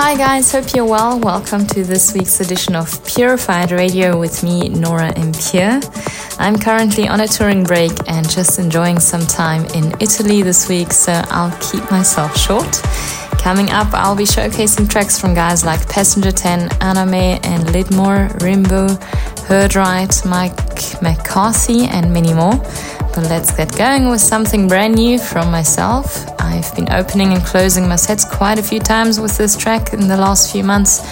Hi guys, hope you're well. Welcome to this week's edition of Purified Radio with me, Nora Pure. I'm currently on a touring break and just enjoying some time in Italy this week, so I'll keep myself short. Coming up, I'll be showcasing tracks from guys like Passenger 10, Anamē and Lydmor, Rimbu, Herdright, Mike McCarthy, and many more. But let's get going with something brand new from myself. I've been opening and closing my sets quite a few times with this track in the last few months.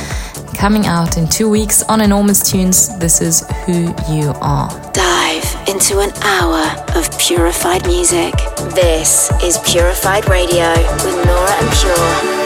Coming out in two weeks on Enormous Tunes, this is Who You Are. Dive into an hour of purified music. This is Purified Radio with Nora En Pure.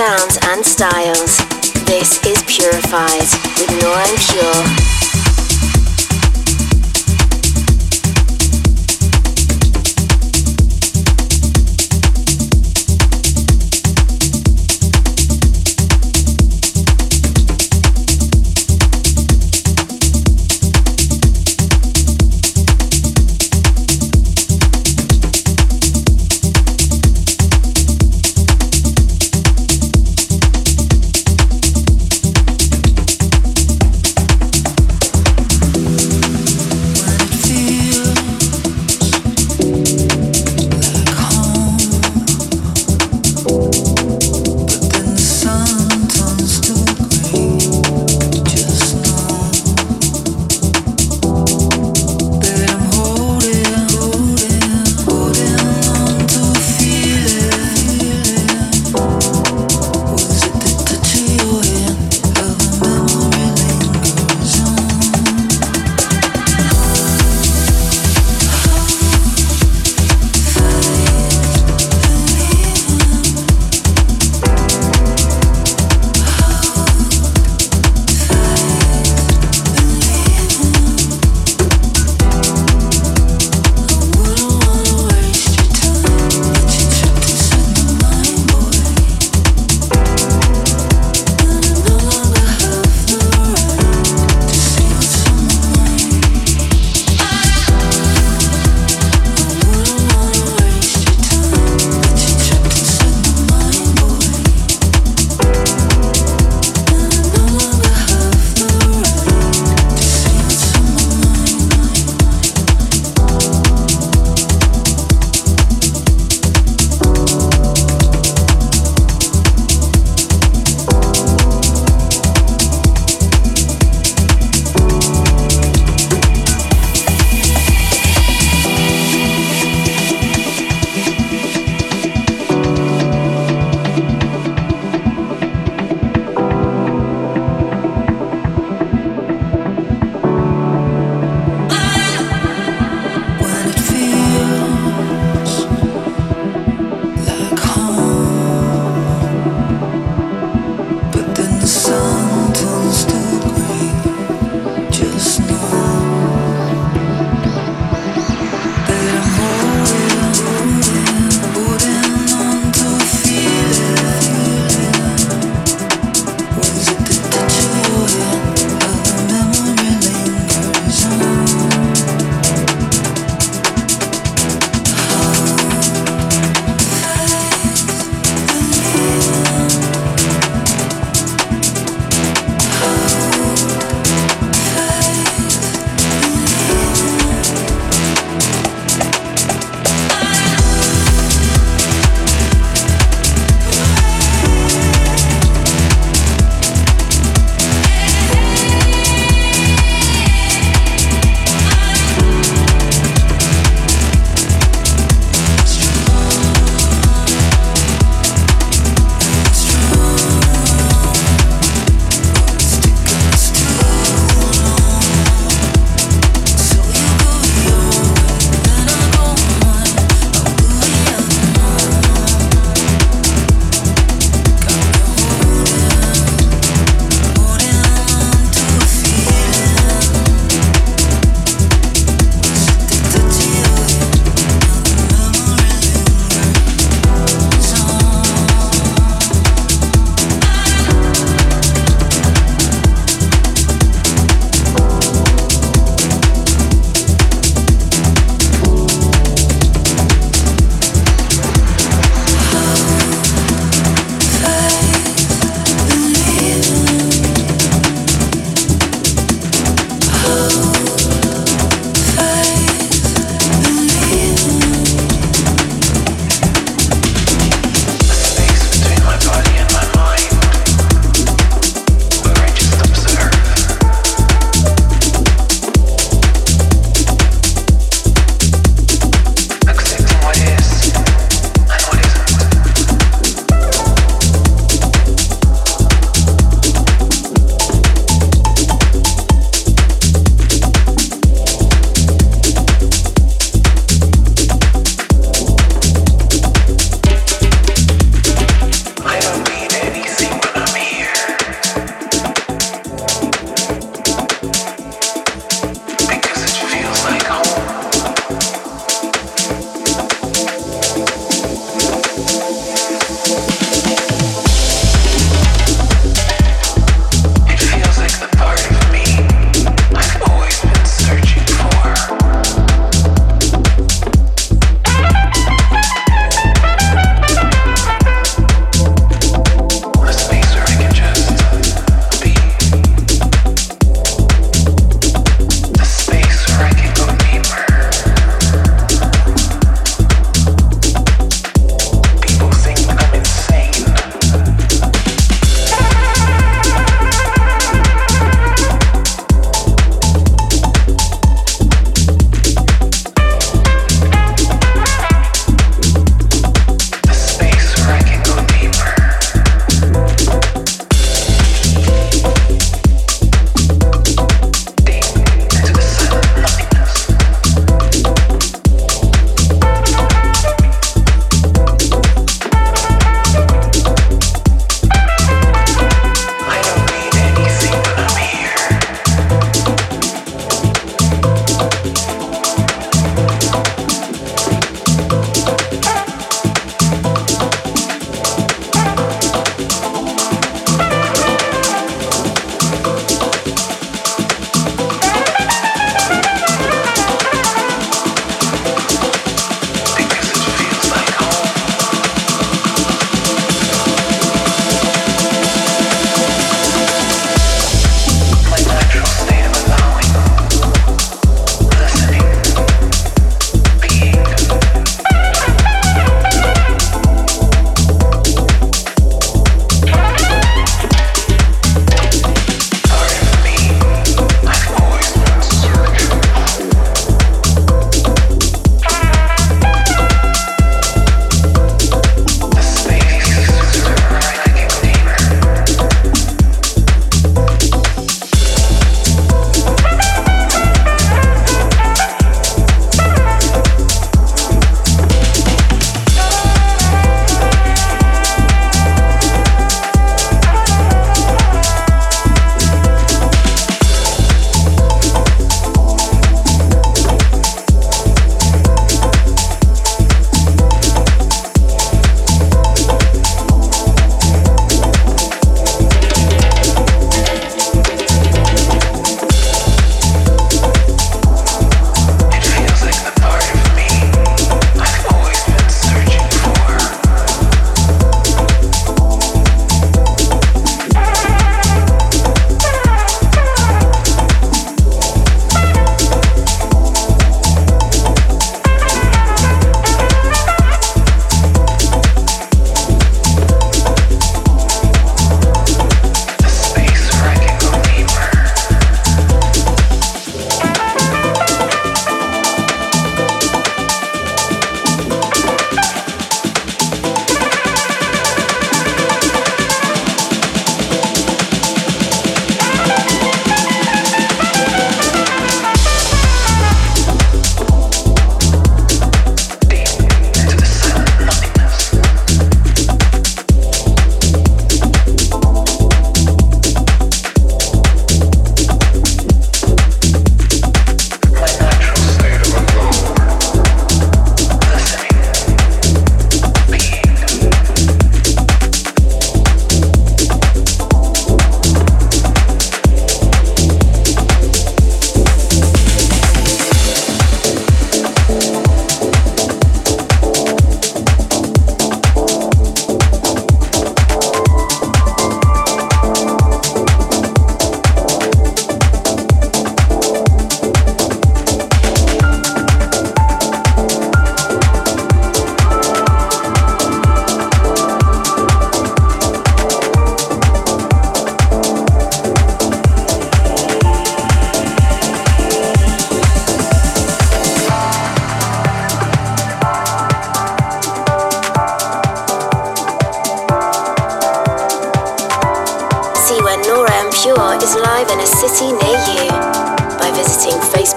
Sounds and styles. This is Purified with Nora Pure. Pure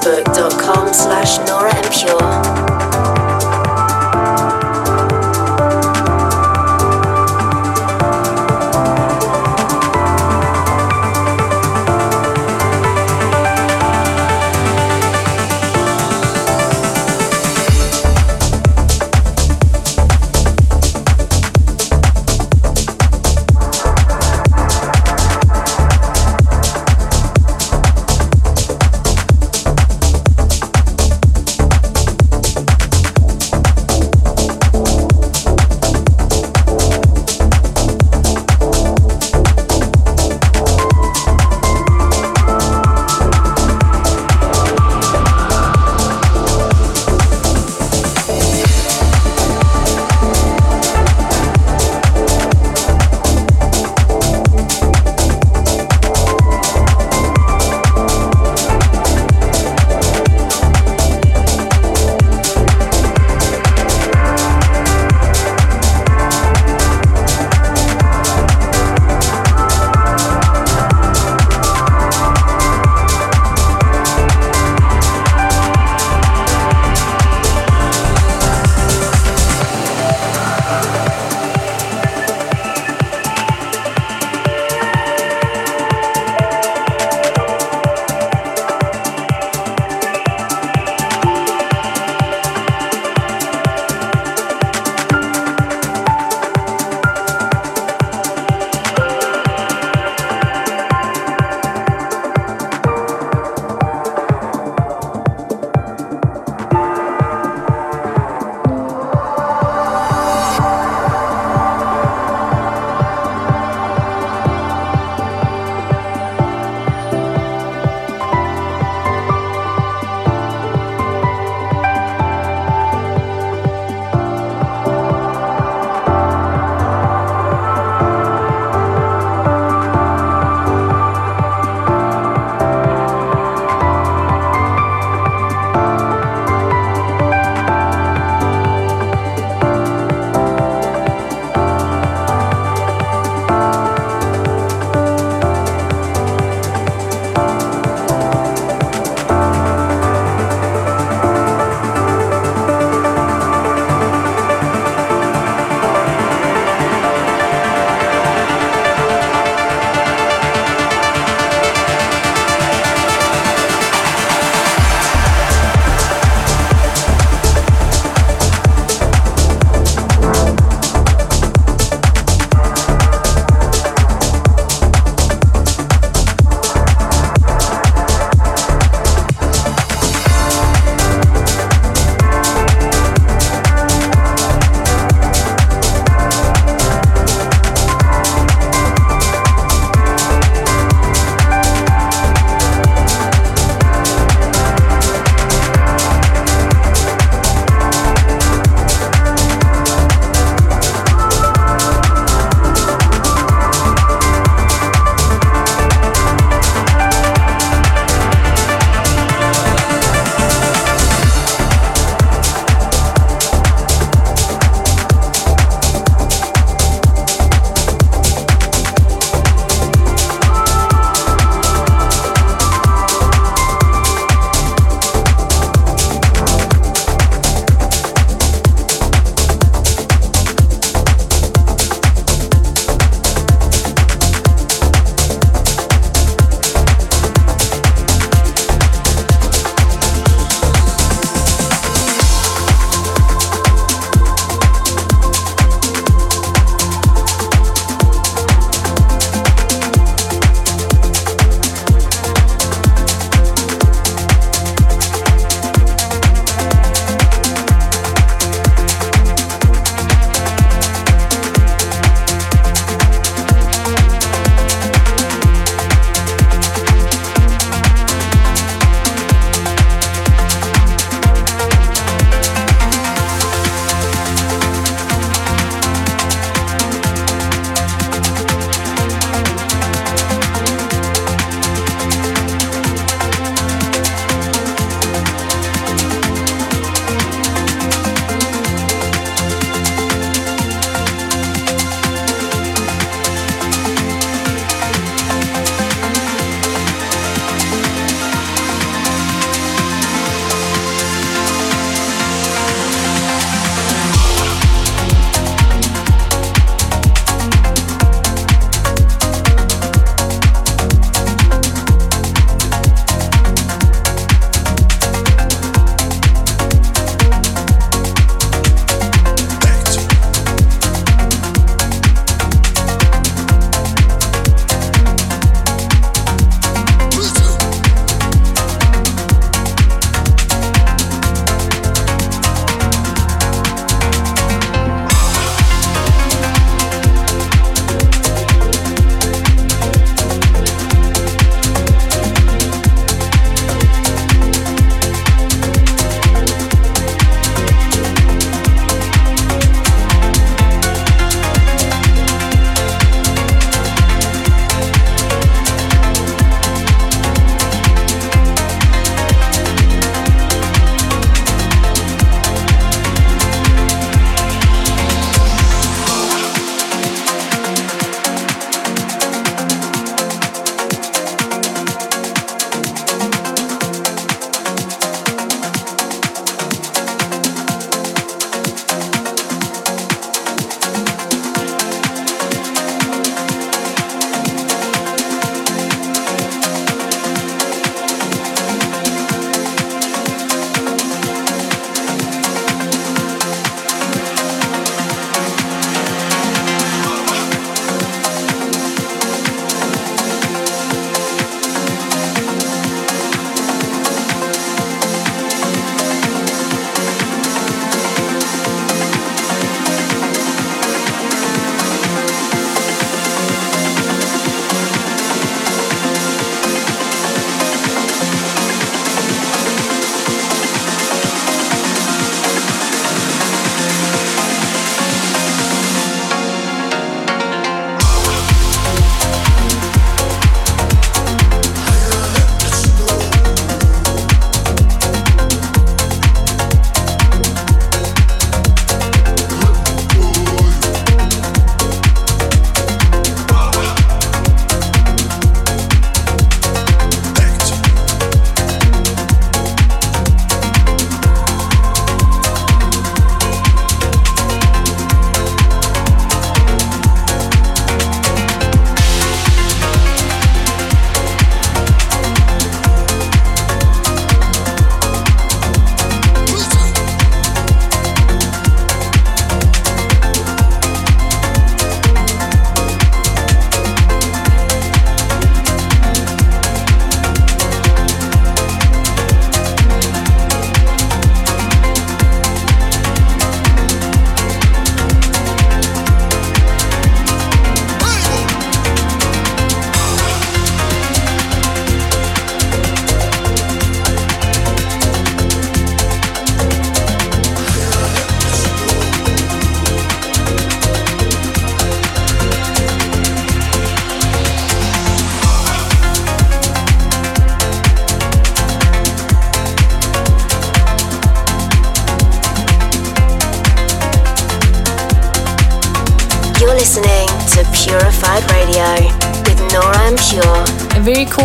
facebook.com slash Nora En Pure.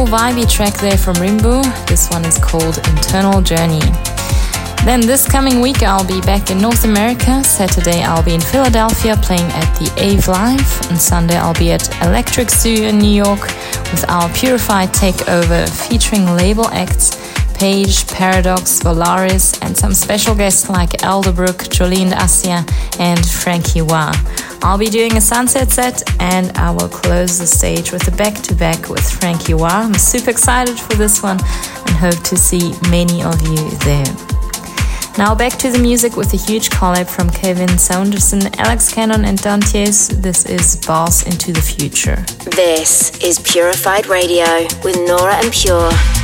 Vibey track there from Rimbu. This one is called Internal Journey. Then this coming week I'll be back in North America. Saturday I'll be in Philadelphia playing at the Ave Live. And Sunday I'll be at Electric Zoo in New York with our Purified Takeover featuring label acts Page, Paradox, Volaris, and some special guests like Elderbrook, Jolene Assia, and Frankie Wah. I'll be doing a sunset set and I will close the stage with a back to back with Frankie Wah. I'm super excited for this one and hope to see many of you there. Now back to the music with a huge collab from Kevin Saunderson, Alex Kennon, and Dantiez. This is Bass into the Future. This is Purified Radio with Nora En Pure.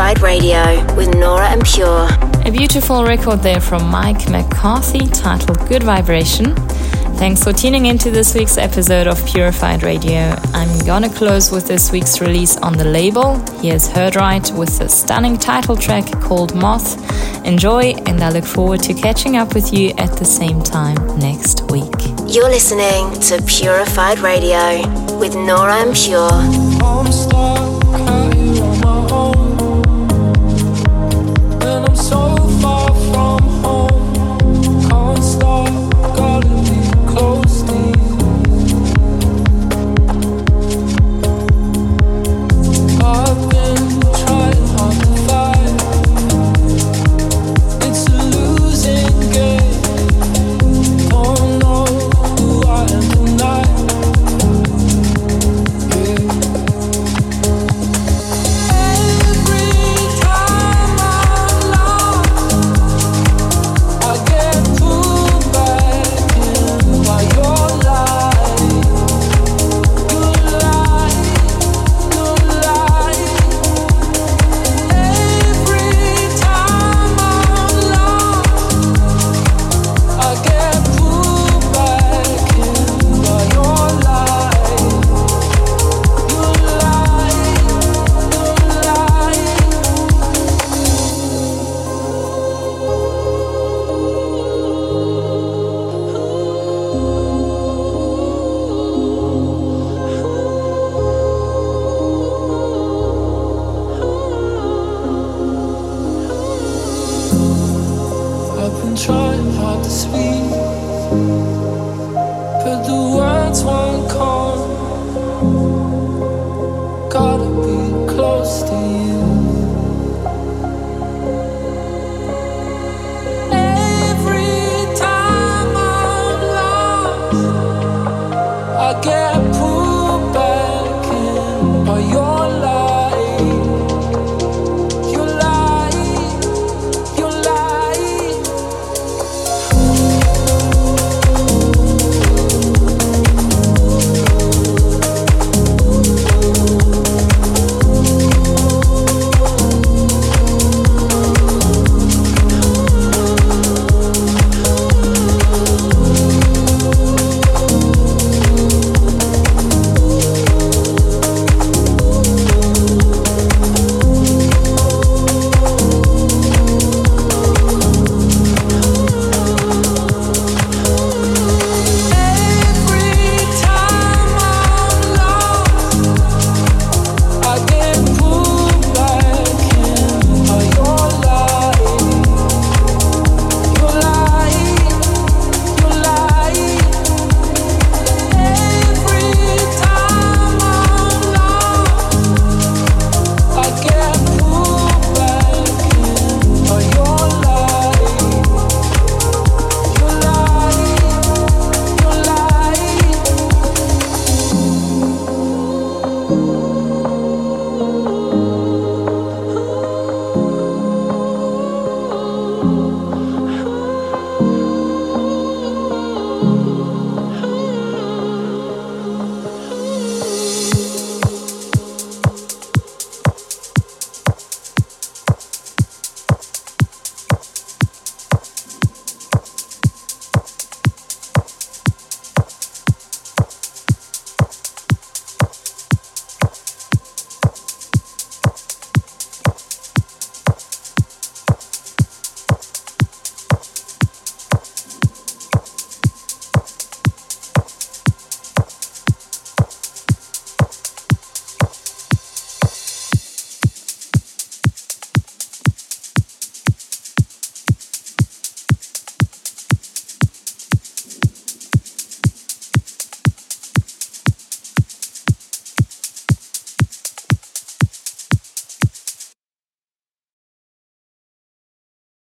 Radio with Nora En Pure. A beautiful record there from Mike McCarthy titled Good Vibration. Thanks for tuning into this week's episode of Purified Radio. I'm gonna close with this week's release on the label. Here's Heard Right with a stunning title track called Moth. Enjoy, and I look forward to catching up with you at the same time next week. You're listening to Purified Radio with Nora En Pure.